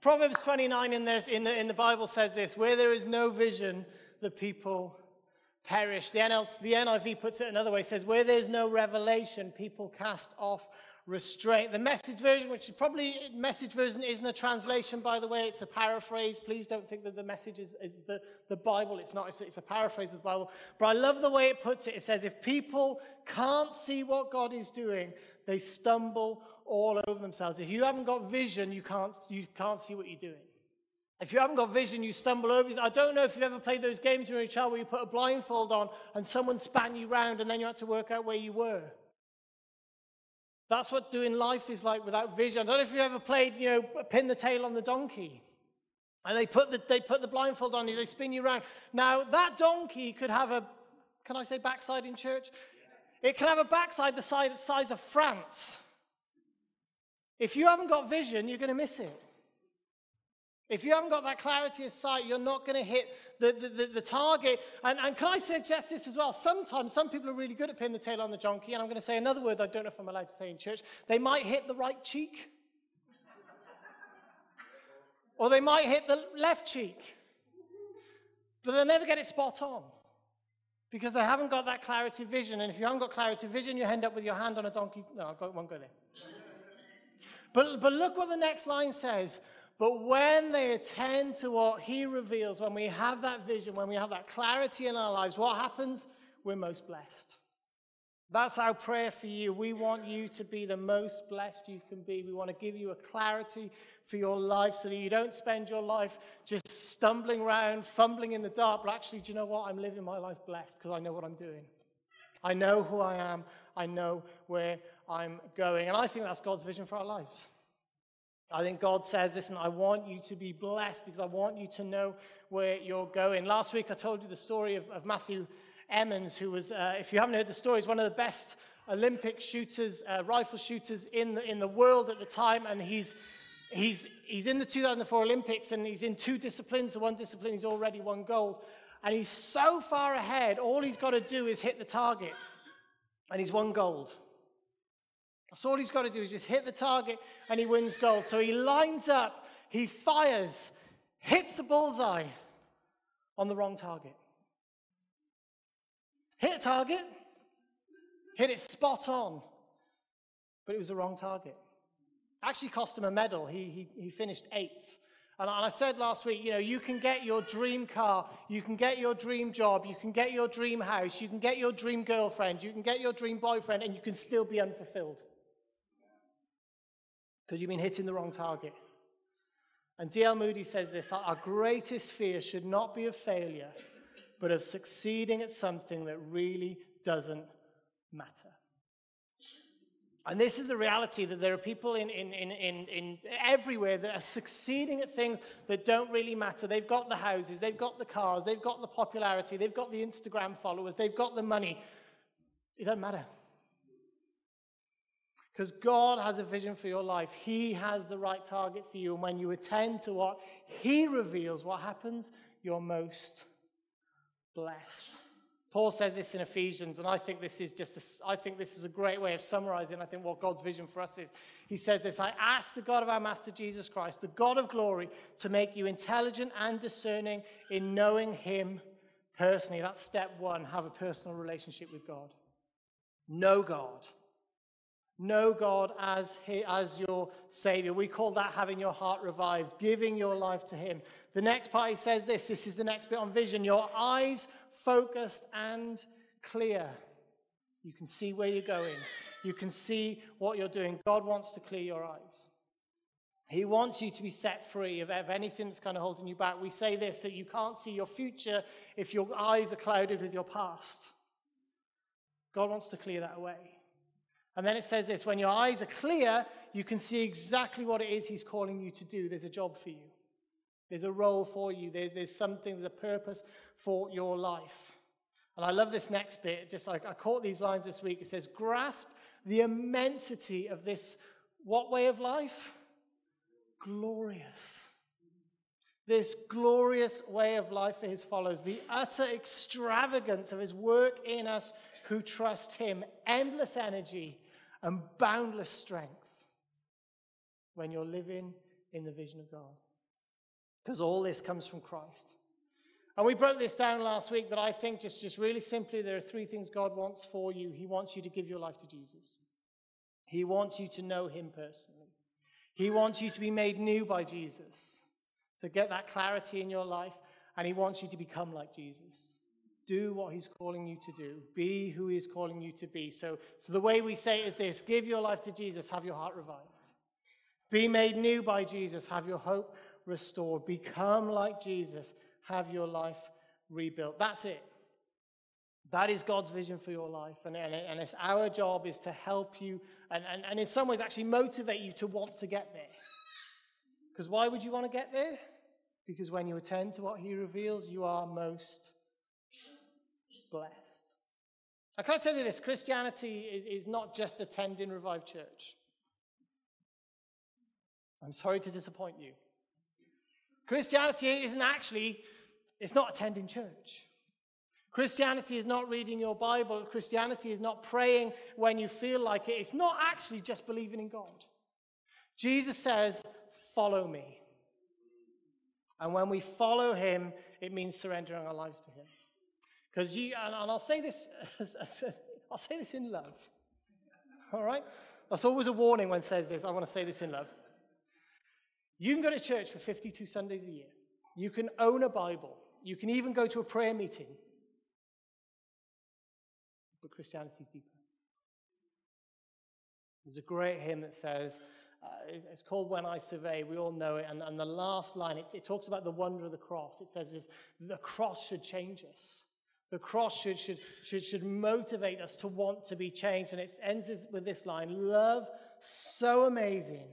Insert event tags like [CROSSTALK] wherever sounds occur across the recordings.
Proverbs 29 in, this, in, the, in the Bible says this where there is no vision, the people perish. The, NLT, the NIV puts it another way, says, where there's no revelation, people cast off restraint. The message version, which is probably message version isn't a translation, by the way, it's a paraphrase. Please don't think that the message is, is the, the Bible. It's not, it's, it's a paraphrase of the Bible. But I love the way it puts it. It says, if people can't see what God is doing, they stumble all over themselves. If you haven't got vision, you can't, you can't see what you're doing. If you haven't got vision, you stumble over. I don't know if you've ever played those games when you were a child where you put a blindfold on and someone span you round and then you had to work out where you were. That's what doing life is like without vision. I don't know if you've ever played, you know, pin the tail on the donkey. And they put the, they put the blindfold on you, they spin you around. Now, that donkey could have a, can I say backside in church? It can have a backside the size of France. If you haven't got vision, you're going to miss it. If you haven't got that clarity of sight, you're not going to hit the, the, the, the, target. And, and can I suggest this as well? Sometimes some people are really good at pinning the tail on the donkey, and I'm going to say another word I don't know if I'm allowed to say in church. They might hit the right cheek, or they might hit the left cheek, but they'll never get it spot on because they haven't got that clarity of vision. And if you haven't got clarity of vision, you end up with your hand on a donkey. No, I won't go there. But, but look what the next line says. But when they attend to what he reveals, when we have that vision, when we have that clarity in our lives, what happens? We're most blessed. That's our prayer for you. We want you to be the most blessed you can be. We want to give you a clarity for your life so that you don't spend your life just stumbling around, fumbling in the dark. But actually, do you know what? I'm living my life blessed because I know what I'm doing. I know who I am. I know where I'm going. And I think that's God's vision for our lives. I think God says, listen, I want you to be blessed because I want you to know where you're going. Last week I told you the story of, of Matthew Emmons, who was, uh, if you haven't heard the story, he's one of the best Olympic shooters, uh, rifle shooters in the, in the world at the time. And he's, he's, he's in the 2004 Olympics and he's in two disciplines. The one discipline he's already won gold. And he's so far ahead, all he's got to do is hit the target. And he's won gold. That's all he's got to do is just hit the target and he wins gold. So he lines up, he fires, hits the bullseye on the wrong target. Hit target, hit it spot on, but it was the wrong target. Actually cost him a medal. He, he, he finished eighth. And I said last week, you know, you can get your dream car, you can get your dream job, you can get your dream house, you can get your dream girlfriend, you can get your dream boyfriend, and you can still be unfulfilled because you've been hitting the wrong target. And D.L. Moody says this Our greatest fear should not be of failure, but of succeeding at something that really doesn't matter. And this is the reality that there are people in, in, in, in, in everywhere that are succeeding at things that don't really matter. They've got the houses, they've got the cars, they've got the popularity, they've got the Instagram followers, they've got the money. It doesn't matter. Because God has a vision for your life. He has the right target for you. And when you attend to what He reveals, what happens? You're most blessed. Paul says this in Ephesians, and I think this is just a, I think this is a great way of summarizing, I think, what God's vision for us is. He says this I ask the God of our Master Jesus Christ, the God of glory, to make you intelligent and discerning in knowing Him personally. That's step one have a personal relationship with God. Know God. Know God as, he, as your Savior. We call that having your heart revived, giving your life to Him. The next part, he says this this is the next bit on vision. Your eyes focused and clear. You can see where you're going, you can see what you're doing. God wants to clear your eyes. He wants you to be set free of, of anything that's kind of holding you back. We say this that you can't see your future if your eyes are clouded with your past. God wants to clear that away. And then it says this when your eyes are clear, you can see exactly what it is He's calling you to do. There's a job for you, there's a role for you, there, there's something, there's a purpose for your life. And I love this next bit. Just like I caught these lines this week. It says, grasp the immensity of this what way of life? Glorious. This glorious way of life for his followers, the utter extravagance of his work in us who trust him, endless energy, and boundless strength when you're living in the vision of God. Because all this comes from Christ. And we broke this down last week that I think just, just really simply there are three things God wants for you. He wants you to give your life to Jesus. He wants you to know him personally. He wants you to be made new by Jesus. So get that clarity in your life, and he wants you to become like Jesus. Do what he's calling you to do. Be who he's calling you to be. So, so the way we say it is this give your life to Jesus, have your heart revived. Be made new by Jesus, have your hope restored. Become like Jesus, have your life rebuilt. That's it. That is God's vision for your life. And, and, and it's our job is to help you and, and, and in some ways actually motivate you to want to get there. Because why would you want to get there? Because when you attend to what he reveals, you are most blessed. I can't tell you this Christianity is, is not just attending Revive Church. I'm sorry to disappoint you. Christianity isn't actually, it's not attending church. Christianity is not reading your Bible. Christianity is not praying when you feel like it. It's not actually just believing in God. Jesus says, Follow me. And when we follow him, it means surrendering our lives to him. Because you, and, I'll say this, [LAUGHS] I'll say this in love. All right? That's always a warning when says this. I want to say this in love. You can go to church for 52 Sundays a year. You can own a Bible. You can even go to a prayer meeting. But Christianity is deeper. There's a great hymn that says, uh, it's called When I Survey. We all know it. And, and the last line, it, it, talks about the wonder of the cross. It says this, the cross should change us. The cross should, should, should, should motivate us to want to be changed. And it ends with this line Love so amazing,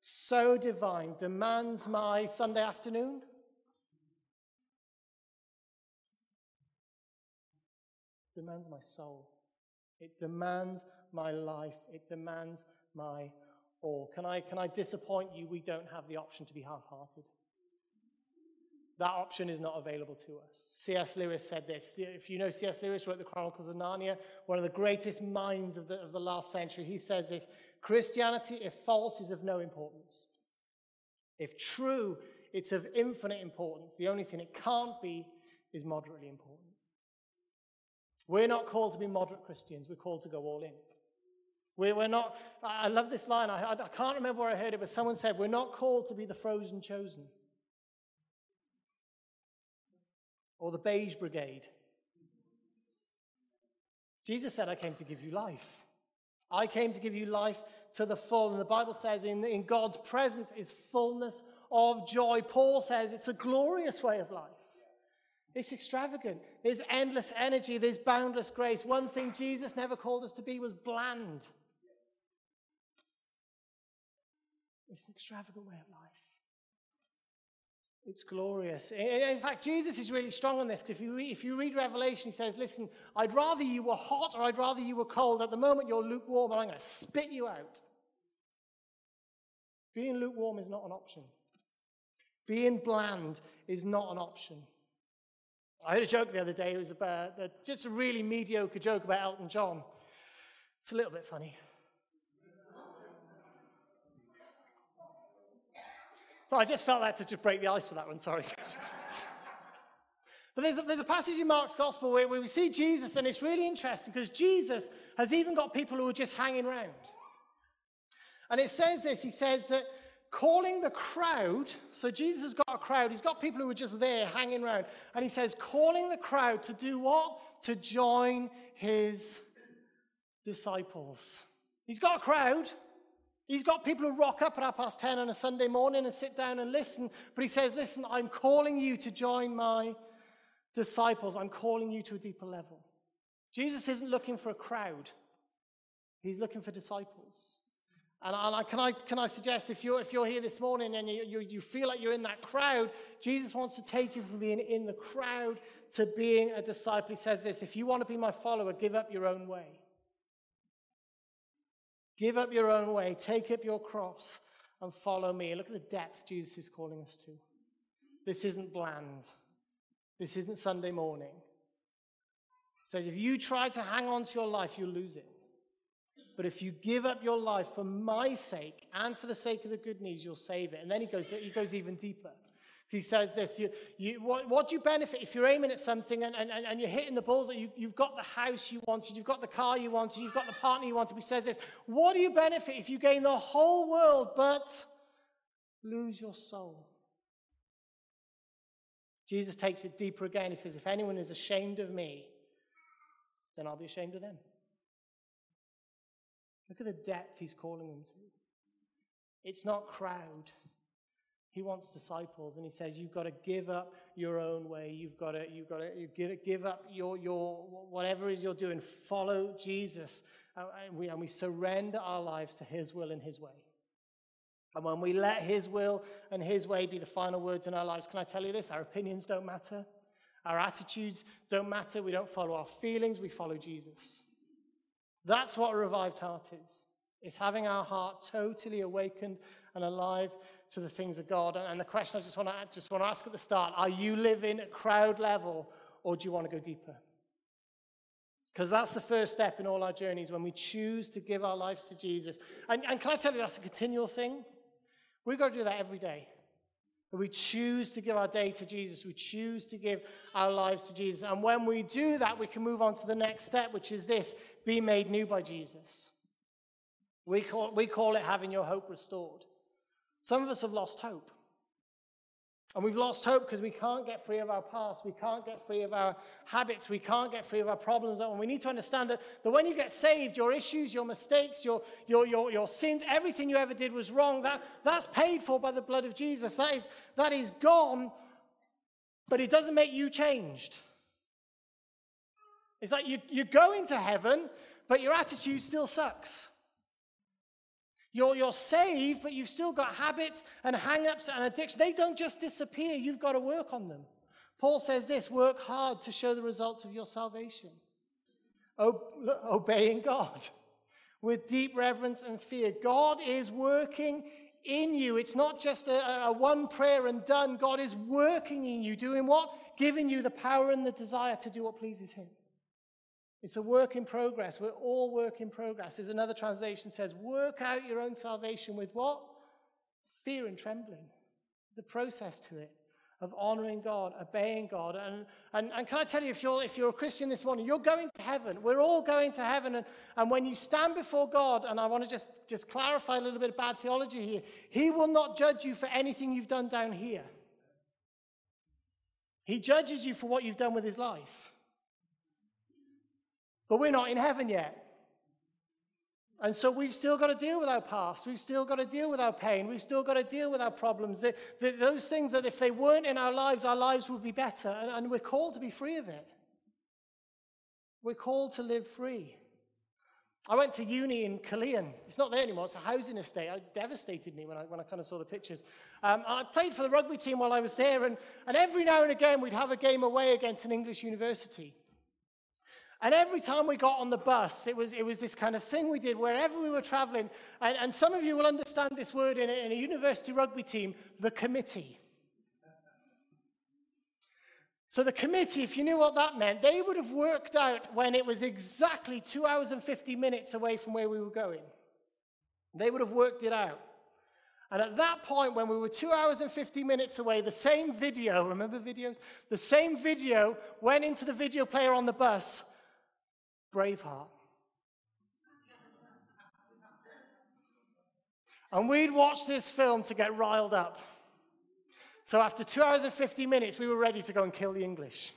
so divine, demands my Sunday afternoon. Demands my soul. It demands my life. It demands my all. Can I, can I disappoint you? We don't have the option to be half hearted. That option is not available to us. C.S. Lewis said this. If you know C.S. Lewis, wrote the Chronicles of Narnia, one of the greatest minds of the, of the last century. He says this Christianity, if false, is of no importance. If true, it's of infinite importance. The only thing it can't be is moderately important. We're not called to be moderate Christians, we're called to go all in. We're, we're not, I love this line. I, I can't remember where I heard it, but someone said, We're not called to be the frozen chosen or the beige brigade. Jesus said, I came to give you life. I came to give you life to the full. And the Bible says, in, in God's presence is fullness of joy. Paul says it's a glorious way of life. It's extravagant. There's endless energy. There's boundless grace. One thing Jesus never called us to be was bland. It's an extravagant way of life. It's glorious. In fact, Jesus is really strong on this. If you, read, if you read Revelation, he says, Listen, I'd rather you were hot or I'd rather you were cold. At the moment, you're lukewarm, and I'm going to spit you out. Being lukewarm is not an option, being bland is not an option. I heard a joke the other day. It was about just a really mediocre joke about Elton John. It's a little bit funny. So I just felt that to just break the ice for that one, sorry. [LAUGHS] but there's a, there's a passage in Mark's gospel where, where we see Jesus, and it's really interesting because Jesus has even got people who are just hanging around. And it says this He says that calling the crowd, so Jesus has got a crowd, he's got people who are just there hanging around, and he says, calling the crowd to do what? To join his disciples. He's got a crowd. He's got people who rock up at half past 10 on a Sunday morning and sit down and listen, but he says, Listen, I'm calling you to join my disciples. I'm calling you to a deeper level. Jesus isn't looking for a crowd, he's looking for disciples. And, I, can, I, can I suggest if you're, if you're here this morning and you, you, you feel like you're in that crowd, Jesus wants to take you from being in the crowd to being a disciple. He says this if you want to be my follower, give up your own way. Give up your own way, take up your cross, and follow me. Look at the depth Jesus is calling us to. This isn't bland. This isn't Sunday morning. Says, if you try to hang on to your life, you'll lose it. But if you give up your life for my sake and for the sake of the good news, you'll save it. And then he goes, he goes even deeper. He says this you, you, what, what do you benefit if you're aiming at something and, and, and you're hitting the balls that you, you've got the house you wanted, you've got the car you wanted, you've got the partner you wanted? He says this What do you benefit if you gain the whole world but lose your soul? Jesus takes it deeper again. He says, If anyone is ashamed of me, then I'll be ashamed of them. Look at the depth he's calling them to. It's not crowd. He wants disciples, and he says, You've got to give up your own way. You've got to, you've got to, you've got to give up your, your, whatever it is you're doing. Follow Jesus. Uh, and we, and we surrender our lives to his will and his way. And when we let his will and his way be the final words in our lives, can I tell you this? Our opinions don't matter. Our attitudes don't matter. We don't follow our feelings, we follow Jesus. That's what a revived heart is. It's having our heart totally awakened and alive to the things of God. And the question I just want to, just want to ask at the start are you living at crowd level or do you want to go deeper? Because that's the first step in all our journeys when we choose to give our lives to Jesus. And, and can I tell you, that's a continual thing. We've got to do that every day. We choose to give our day to Jesus. We choose to give our lives to Jesus. And when we do that, we can move on to the next step, which is this be made new by Jesus. We call, we call it having your hope restored. Some of us have lost hope. And we've lost hope because we can't get free of our past. We can't get free of our habits. We can't get free of our problems. And we need to understand that, that when you get saved, your issues, your mistakes, your, your, your, your sins, everything you ever did was wrong. That, that's paid for by the blood of Jesus. That is, that is gone, but it doesn't make you changed. It's like you, you're going to heaven, but your attitude still sucks. You're, you're saved, but you've still got habits and hang ups and addictions. They don't just disappear, you've got to work on them. Paul says this work hard to show the results of your salvation. obeying God [LAUGHS] with deep reverence and fear. God is working in you. It's not just a, a, one prayer and done. God is working in you, doing what? Giving you the power and the desire to do what pleases Him. It's a work in progress. We're all work in progress. There's another translation says, work out your own salvation with what? Fear and trembling. There's a process to it of honoring God, obeying God. And, and, and can I tell you, if you're, if you're a Christian this morning, you're going to heaven. We're all going to heaven. And, and when you stand before God, and I want to just, just clarify a little bit of bad theology here, He will not judge you for anything you've done down here. He judges you for what you've done with His life. But we're not in heaven yet. And so we've still got to deal with our past. We've still got to deal with our pain. We've still got to deal with our problems. The, the, those things that if they weren't in our lives, our lives would be better. And, and we're called to be free of it. We're called to live free. I went to uni in Caerleon. It's not there anymore. It's a housing estate. It devastated me when I, when I kind of saw the pictures. Um, I played for the rugby team while I was there, and, and every now and again we'd have a game away against an English university. And every time we got on the bus, it was, it was this kind of thing we did wherever we were traveling. And, and some of you will understand this word in a, in a university rugby team the committee. So, the committee, if you knew what that meant, they would have worked out when it was exactly two hours and 50 minutes away from where we were going. They would have worked it out. And at that point, when we were two hours and 50 minutes away, the same video, remember videos? The same video went into the video player on the bus Braveheart. And we'd watch this film to get riled up. So after two hours and 50 minutes, we were ready to go and kill the English.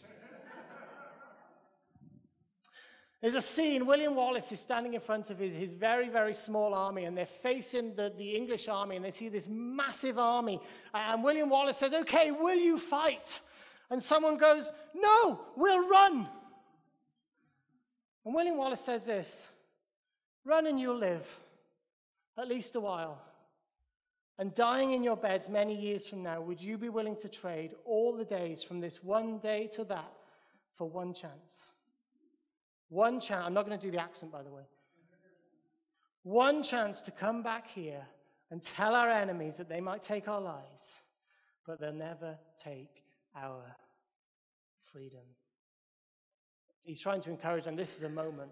There's a scene, William Wallace is standing in front of his, his very, very small army, and they're facing the, the English army, and they see this massive army. And William Wallace says, Okay, will you fight? And someone goes, No, we'll run. And William Wallace says this run and you'll live, at least a while. And dying in your beds many years from now, would you be willing to trade all the days from this one day to that for one chance? One chance. I'm not going to do the accent, by the way. One chance to come back here and tell our enemies that they might take our lives, but they'll never take our freedom. He's trying to encourage them this is a moment.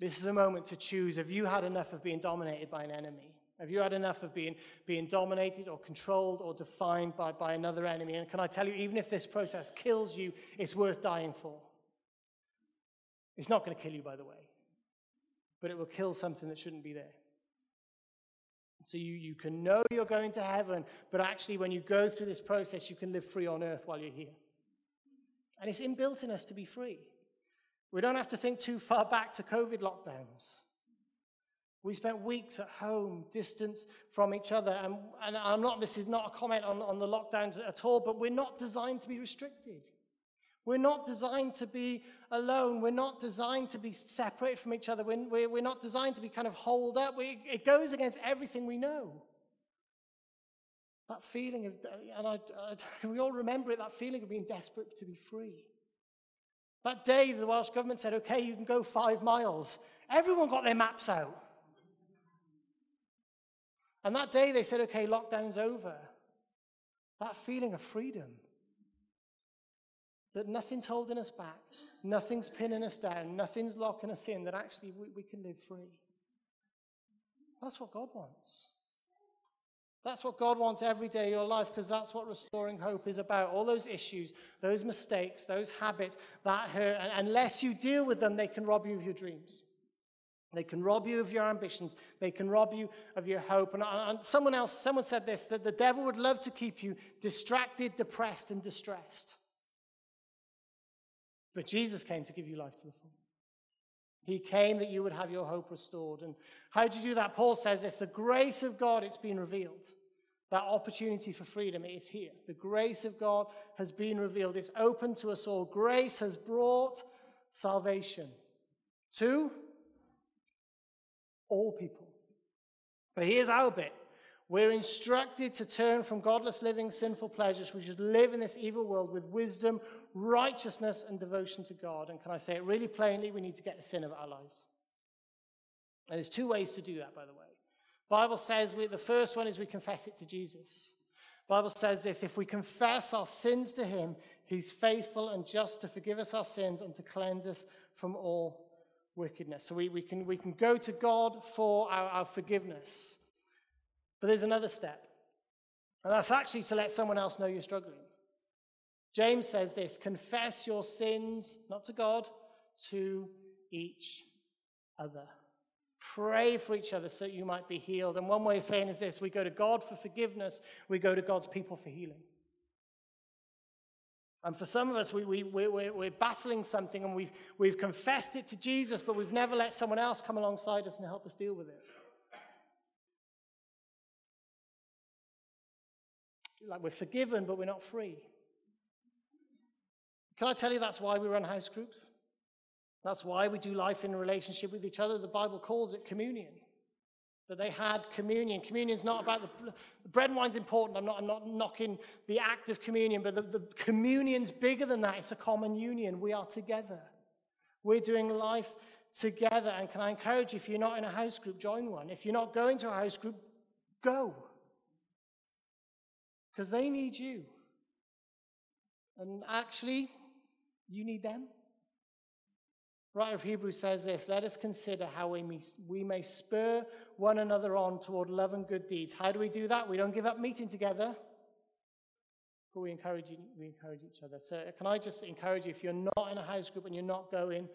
This is a moment to choose. Have you had enough of being dominated by an enemy? Have you had enough of being, being dominated or controlled or defined by, by another enemy? And can I tell you, even if this process kills you, it's worth dying for. It's not going to kill you, by the way, but it will kill something that shouldn't be there. So you, you can know you're going to heaven, but actually, when you go through this process, you can live free on earth while you're here. And it's inbuilt in us to be free. We don't have to think too far back to COVID lockdowns. We spent weeks at home, distance from each other. And, and I'm not, this is not a comment on, on the lockdowns at all, but we're not designed to be restricted. We're not designed to be alone. We're not designed to be separated from each other. We're, we're not designed to be kind of holed up. We, it goes against everything we know. That feeling of, and I, I, [LAUGHS] we all remember it, that feeling of being desperate to be free. That day, the Welsh government said, okay, you can go five miles. Everyone got their maps out. And that day they said, okay, lockdown's over. That feeling of freedom. That nothing's holding us back, nothing's pinning us down, nothing's locking us in, that actually we, we can live free. That's what God wants. That's what God wants every day of your life because that's what restoring hope is about. All those issues, those mistakes, those habits that hurt, and unless you deal with them, they can rob you of your dreams. They can rob you of your ambitions. They can rob you of your hope. And, and someone else, someone said this that the devil would love to keep you distracted, depressed, and distressed. But Jesus came to give you life to the full. He came that you would have your hope restored. And how do you do that? Paul says this the grace of God, it's been revealed. That opportunity for freedom is here. The grace of God has been revealed. It's open to us all. Grace has brought salvation to all people. But here's our bit. We're instructed to turn from godless living, sinful pleasures. We should live in this evil world with wisdom, righteousness, and devotion to God. And can I say it really plainly? We need to get the sin of our lives. And there's two ways to do that, by the way. Bible says we, the first one is we confess it to Jesus. Bible says this if we confess our sins to him, he's faithful and just to forgive us our sins and to cleanse us from all wickedness. So we, we, can, we can go to God for our, our forgiveness. But there's another step, and that's actually to let someone else know you're struggling. James says this confess your sins, not to God, to each other. Pray for each other so you might be healed. And one way of saying is this we go to God for forgiveness, we go to God's people for healing. And for some of us, we, we, we're, we're battling something and we've, we've confessed it to Jesus, but we've never let someone else come alongside us and help us deal with it. Like we're forgiven, but we're not free. Can I tell you that's why we run house groups? That's why we do life in relationship with each other. The Bible calls it communion that they had communion. Communion's not about the, the, bread and wine's important. I'm not, I'm not knocking the act of communion, but the, the communion's bigger than that. It's a common union. We are together. We're doing life together. And can I encourage you, if you're not in a house group, join one. If you're not going to a house group, go. Because they need you. And actually, you need them writer of Hebrews says this Let us consider how we may, we may spur one another on toward love and good deeds. How do we do that? We don't give up meeting together, but we encourage, we encourage each other. So, uh, can I just encourage you if you're not in a house group and you're not going,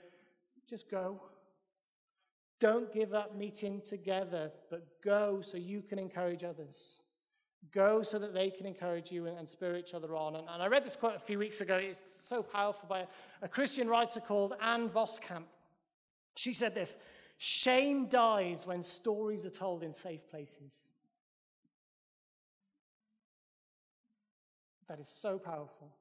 just go. Don't give up meeting together, but go so you can encourage others. Go so that they can encourage you and, and spur each other on. And, and, I read this quote a few weeks ago. It's so powerful by a, a Christian writer called Ann Voskamp. She said this Shame dies when stories are told in safe places. That is so powerful.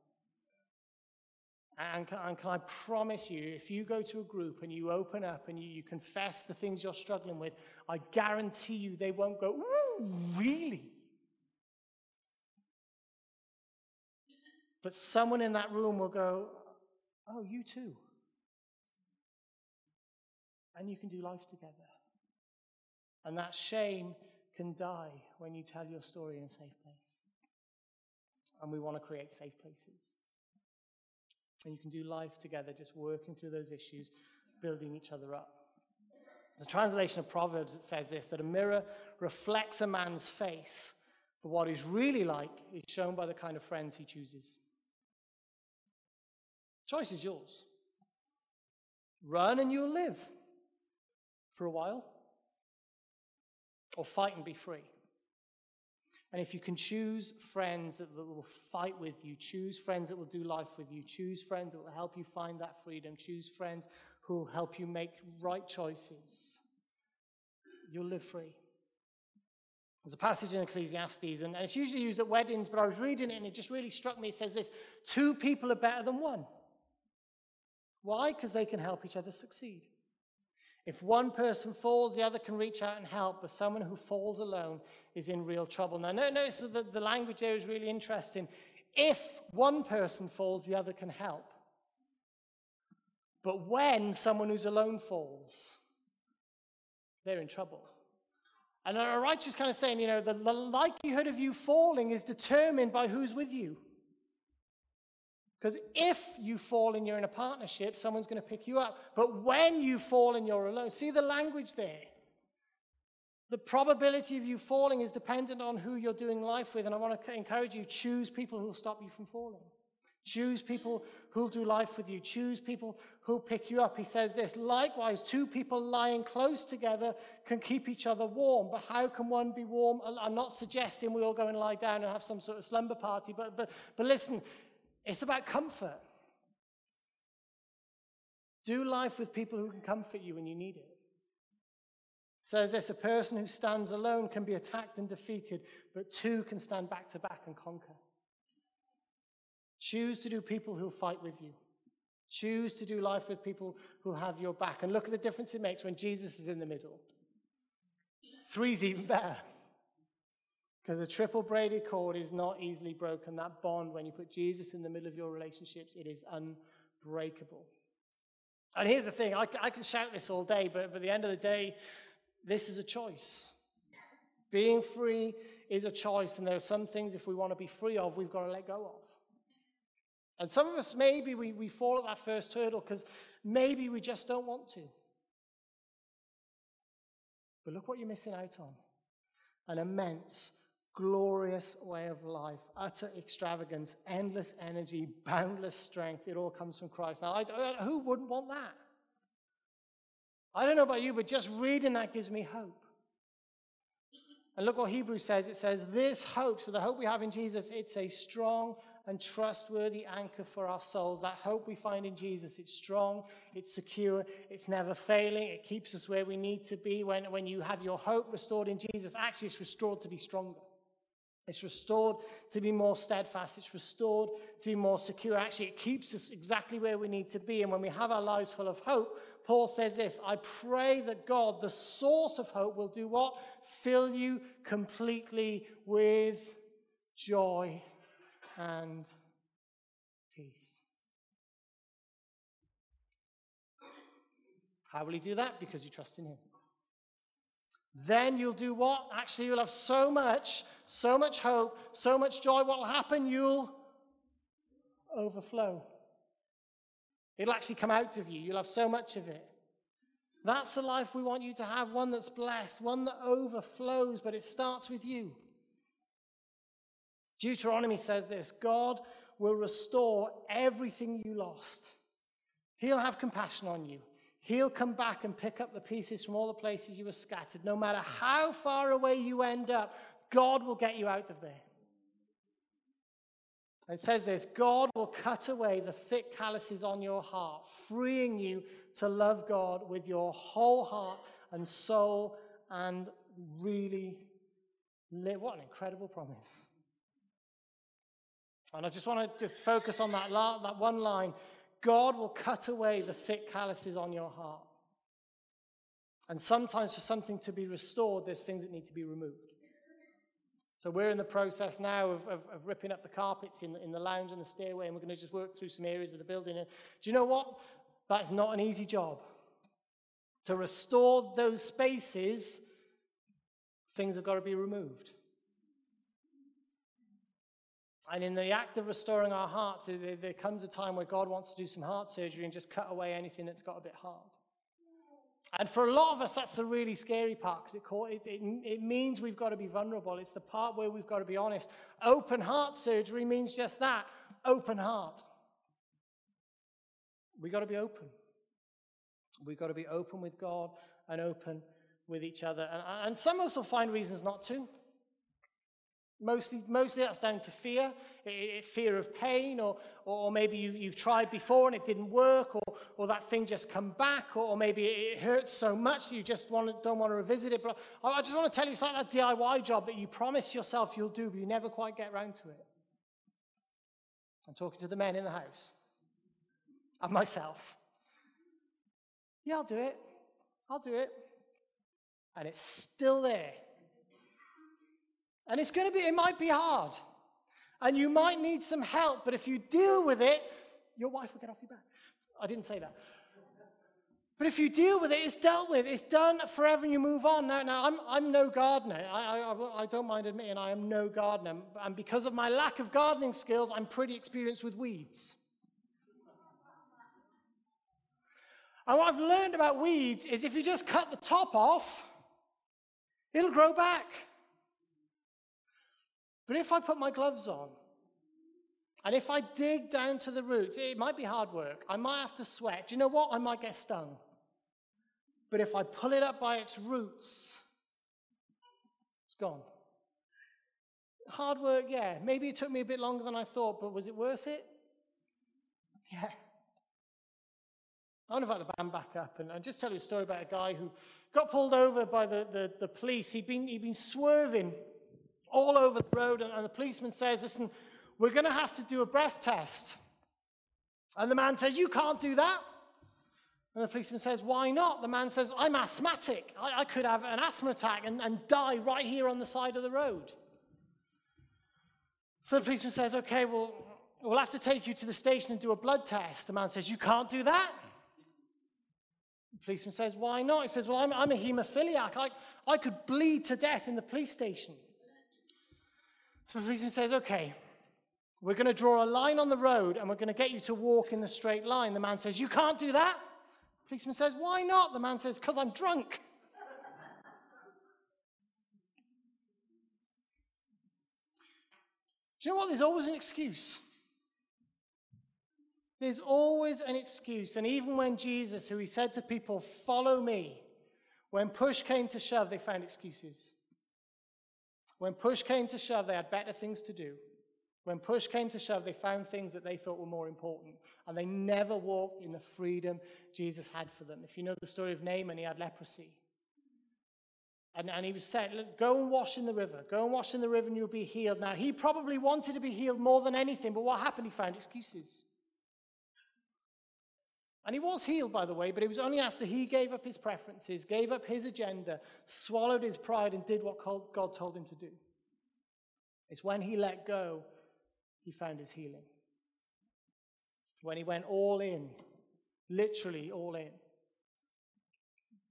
And can, and can, I promise you, if you go to a group and you open up and you, you confess the things you're struggling with, I guarantee you they won't go, Ooh, really? But someone in that room will go, Oh, you too. And you can do life together. And that shame can die when you tell your story in a safe place. And we want to create safe places. And you can do life together, just working through those issues, building each other up. The translation of Proverbs it says this that a mirror reflects a man's face, but what he's really like is shown by the kind of friends he chooses. Choice is yours. Run and you'll live for a while, or fight and be free. And if you can choose friends that will fight with you, choose friends that will do life with you, choose friends that will help you find that freedom, choose friends who will help you make right choices, you'll live free. There's a passage in Ecclesiastes, and it's usually used at weddings, but I was reading it and it just really struck me. It says this two people are better than one. Why? Because they can help each other succeed. If one person falls, the other can reach out and help, but someone who falls alone is in real trouble. Now, notice that the language there is really interesting. If one person falls, the other can help. But when someone who's alone falls, they're in trouble. And a righteous kind of saying, you know, the, the likelihood of you falling is determined by who's with you. Because if you fall and you're in a partnership, someone's going to pick you up. But when you fall and you're alone, see the language there. The probability of you falling is dependent on who you're doing life with. And I want to encourage you choose people who'll stop you from falling. Choose people who'll do life with you. Choose people who'll pick you up. He says this likewise, two people lying close together can keep each other warm. But how can one be warm? I'm not suggesting we all go and lie down and have some sort of slumber party, but, but, but listen, it's about comfort. Do life with people who can comfort you when you need it. Says this a person who stands alone can be attacked and defeated, but two can stand back to back and conquer. Choose to do people who'll fight with you. Choose to do life with people who have your back. And look at the difference it makes when Jesus is in the middle. Three's even better. Because a triple braided cord is not easily broken. That bond, when you put Jesus in the middle of your relationships, it is unbreakable. And here's the thing I, I can shout this all day, but, but at the end of the day, this is a choice. Being free is a choice, and there are some things, if we want to be free of, we've got to let go of. And some of us, maybe we, we fall at that first hurdle because maybe we just don't want to. But look what you're missing out on an immense glorious way of life, utter extravagance, endless energy, boundless strength. It all comes from Christ. Now, I, I, who wouldn't want that? I don't know about you, but just reading that gives me hope. And look what Hebrews says. It says, This hope, so the hope we have in Jesus, it's a strong and trustworthy anchor for our souls. That hope we find in Jesus, it's strong, it's secure, it's never failing, it keeps us where we need to be. When, when you have your hope restored in Jesus, actually, it's restored to be stronger. It's restored to be more steadfast. It's restored to be more secure. Actually, it keeps us exactly where we need to be. And when we have our lives full of hope, Paul says this I pray that God, the source of hope, will do what? Fill you completely with joy and peace. How will he do that? Because you trust in him. Then you'll do what? Actually, you'll have so much, so much hope, so much joy. What will happen? You'll overflow. It'll actually come out of you. You'll have so much of it. That's the life we want you to have one that's blessed, one that overflows, but it starts with you. Deuteronomy says this God will restore everything you lost, He'll have compassion on you. He'll come back and pick up the pieces from all the places you were scattered. No matter how far away you end up, God will get you out of there. It says this God will cut away the thick calluses on your heart, freeing you to love God with your whole heart and soul and really live. What an incredible promise. And I just want to just focus on that, that one line God will cut away the thick calluses on your heart. And sometimes, for something to be restored, there's things that need to be removed. So, we're in the process now of, of, of ripping up the carpets in, in the lounge and the stairway, and we're going to just work through some areas of the building. And do you know what? That's not an easy job. To restore those spaces, things have got to be removed. And in the act of restoring our hearts, there, comes a time where God wants to do some heart surgery and just cut away anything that's got a bit hard. And for a lot of us, that's the really scary part because it, it, it, means we've got to be vulnerable. It's the part where we've got to be honest. Open heart surgery means just that open heart. We've got to be open. We've got to be open with God and open with each other. And, and some of us will find reasons not to. Mostly, mostly that's down to fear, fear of pain, or, or maybe you, you've tried before and it didn't work, or, or that thing just come back, or, maybe it hurts so much you just want to, don't want to revisit it. But I just want to tell you, it's like that DIY job that you promise yourself you'll do, but you never quite get around to it. I'm talking to the men in the house and myself. Yeah, I'll do it. I'll do it. And it's still there. And it's going to be, it might be hard. And you might need some help, but if you deal with it, your wife will get off your back. I didn't say that. But if you deal with it, it's dealt with. It's done forever and you move on. Now, now I'm, I'm no gardener. I, I, I don't mind admitting I am no gardener. And because of my lack of gardening skills, I'm pretty experienced with weeds. And what I've learned about weeds is if you just cut the top off, it'll grow back. But if I put my gloves on, and if I dig down to the roots, it might be hard work. I might have to sweat. Do you know what? I might get stung. But if I pull it up by its roots, it's gone. Hard work, yeah. Maybe it took me a bit longer than I thought, but was it worth it? Yeah. I want to invite the band back up and, and just tell you a story about a guy who got pulled over by the, the, the police. He'd been, he'd been swerving all over the road, and, and the policeman says, Listen, we're going to have to do a breath test. And the man says, You can't do that. And the policeman says, Why not? The man says, I'm asthmatic. I, I could have an asthma attack and, and die right here on the side of the road. So the policeman says, Okay, well, we'll have to take you to the station and do a blood test. The man says, You can't do that. The policeman says, Why not? He says, Well, I'm, I'm a hemophiliac. I, I could bleed to death in the police station. So the policeman says, Okay, we're going to draw a line on the road and we're going to get you to walk in the straight line. The man says, You can't do that. The policeman says, Why not? The man says, Because I'm drunk. Do you know what? There's always an excuse. There's always an excuse. And even when Jesus, who he said to people, Follow me, when push came to shove, they found excuses. When push came to shove, they had better things to do. When push came to shove, they found things that they thought were more important. And they never walked in the freedom Jesus had for them. If you know the story of Naaman, he had leprosy. And, and he was said, Go and wash in the river. Go and wash in the river and you'll be healed. Now, he probably wanted to be healed more than anything, but what happened? He found excuses. And he was healed, by the way, but it was only after he gave up his preferences, gave up his agenda, swallowed his pride, and did what God told him to do. It's when he let go, he found his healing. When he went all in, literally all in,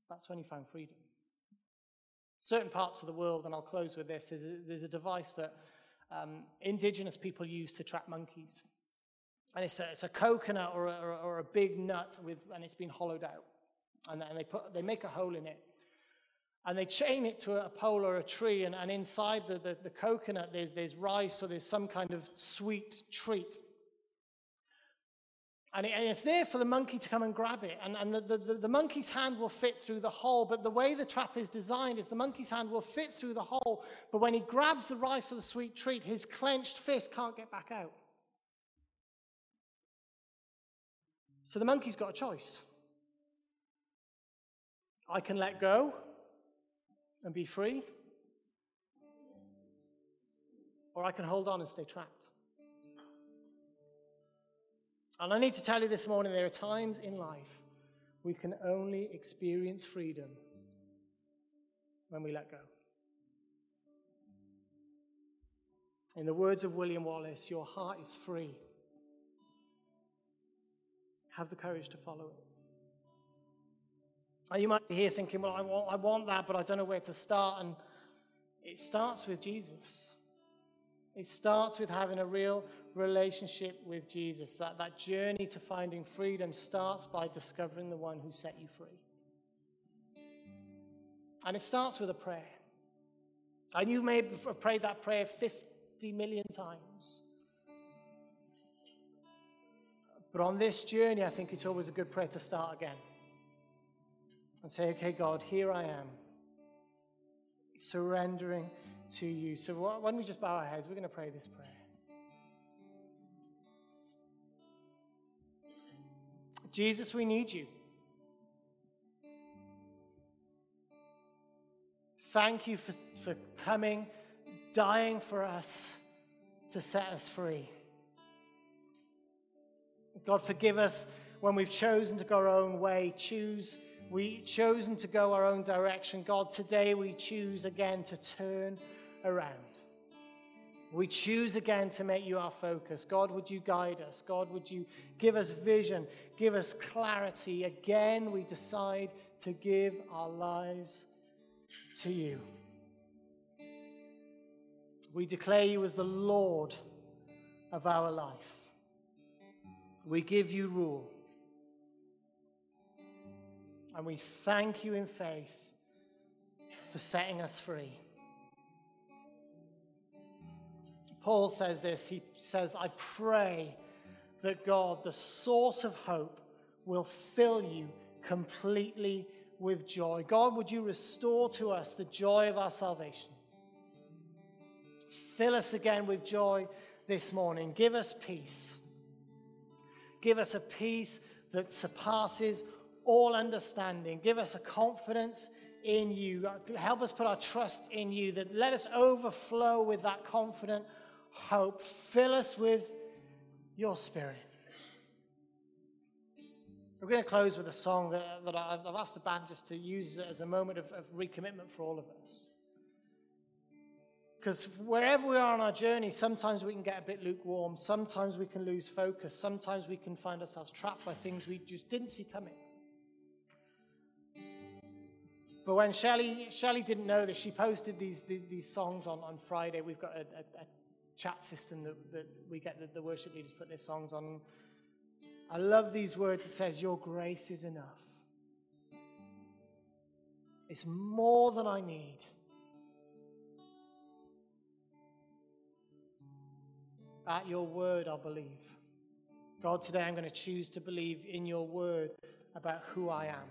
that's when he found freedom. Certain parts of the world, and I'll close with this, a, there's a device that um, indigenous people use to trap monkeys. And it's a, it's a coconut or a, or a big nut with, and it's been hollowed out. And, and they, put, they make a hole in it. And they chain it to a pole or a tree, and, and inside the, the, the coconut, there's, there's rice or there's some kind of sweet treat. And, it, and, it's there for the monkey to come and grab it. And, and the, the, the, monkey's hand will fit through the hole. But the way the trap is designed is the monkey's hand will fit through the hole. But when he grabs the rice or the sweet treat, his clenched fist can't get back out. So the monkey's got a choice. I can let go and be free, or I can hold on and stay trapped. And I need to tell you this morning there are times in life we can only experience freedom when we let go. In the words of William Wallace, your heart is free have the courage to follow it. And you might be here thinking, well, I want, I want that, but I don't know where to start. And it starts with Jesus. It starts with having a real relationship with Jesus. That, that journey to finding freedom starts by discovering the one who set you free. And it starts with a prayer. And you may have prayed that prayer 50 million times. But on this journey, I think it's always a good prayer to start again and say, okay, God, here I am, surrendering to you. So why don't we just bow our heads? We're going to pray this prayer. Jesus, we need you. Thank you for, for coming, dying for us to set us free. God, forgive us when we've chosen to go our own way, choose we chosen to go our own direction. God, today we choose again to turn around. We choose again to make you our focus. God, would you guide us? God, would you give us vision, give us clarity? Again, we decide to give our lives to you. We declare you as the Lord of our life. We give you rule. And we thank you in faith for setting us free. Paul says this. He says, I pray that God, the source of hope, will fill you completely with joy. God, would you restore to us the joy of our salvation? Fill us again with joy this morning. Give us peace. Give us a peace that surpasses all understanding. Give us a confidence in you. Help us put our trust in you. That let us overflow with that confident hope. Fill us with your spirit. We're going to close with a song that, that I've asked the band just to use as a moment of, of recommitment for all of us. Because wherever we are on our journey, sometimes we can get a bit lukewarm. Sometimes we can lose focus. Sometimes we can find ourselves trapped by things we just didn't see coming. But when Shelley, didn't know this, she posted these, these, these songs on, on Friday. We've got a, a, a chat system that, that we get the, the worship leaders put their songs on. I love these words. It says, Your grace is enough. It's more than I need. At your word, I'll believe. God, today I'm going to choose to believe in your word about who I am.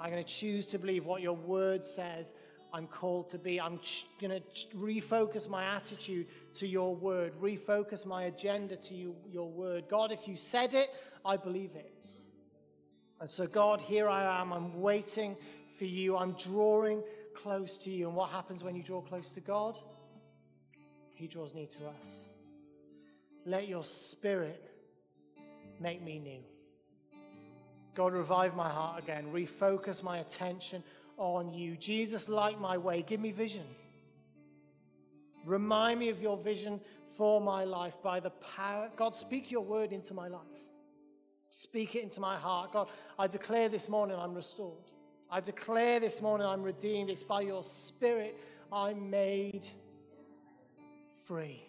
I'm going to choose to believe what your word says I'm called to be. I'm going to refocus my attitude to your word, refocus my agenda to you, your word. God, if you said it, I believe it. And so, God, here I am. I'm waiting for you. I'm drawing close to you. And what happens when you draw close to God? He draws near to us. Let your spirit make me new. God, revive my heart again. Refocus my attention on you. Jesus, light my way. Give me vision. Remind me of your vision for my life by the power. God, speak your word into my life. Speak it into my heart. God, I declare this morning I'm restored. I declare this morning I'm redeemed. It's by your spirit I'm made free.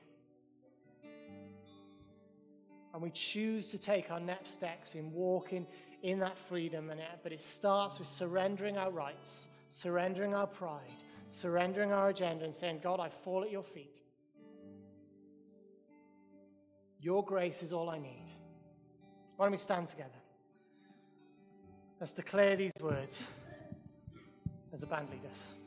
And we choose to take our next steps in walking in that freedom. And but it starts with surrendering our rights, surrendering our pride, surrendering our agenda, and saying, God, I fall at your feet. Your grace is all I need. Why don't we stand together? Let's declare these words as the band lead us.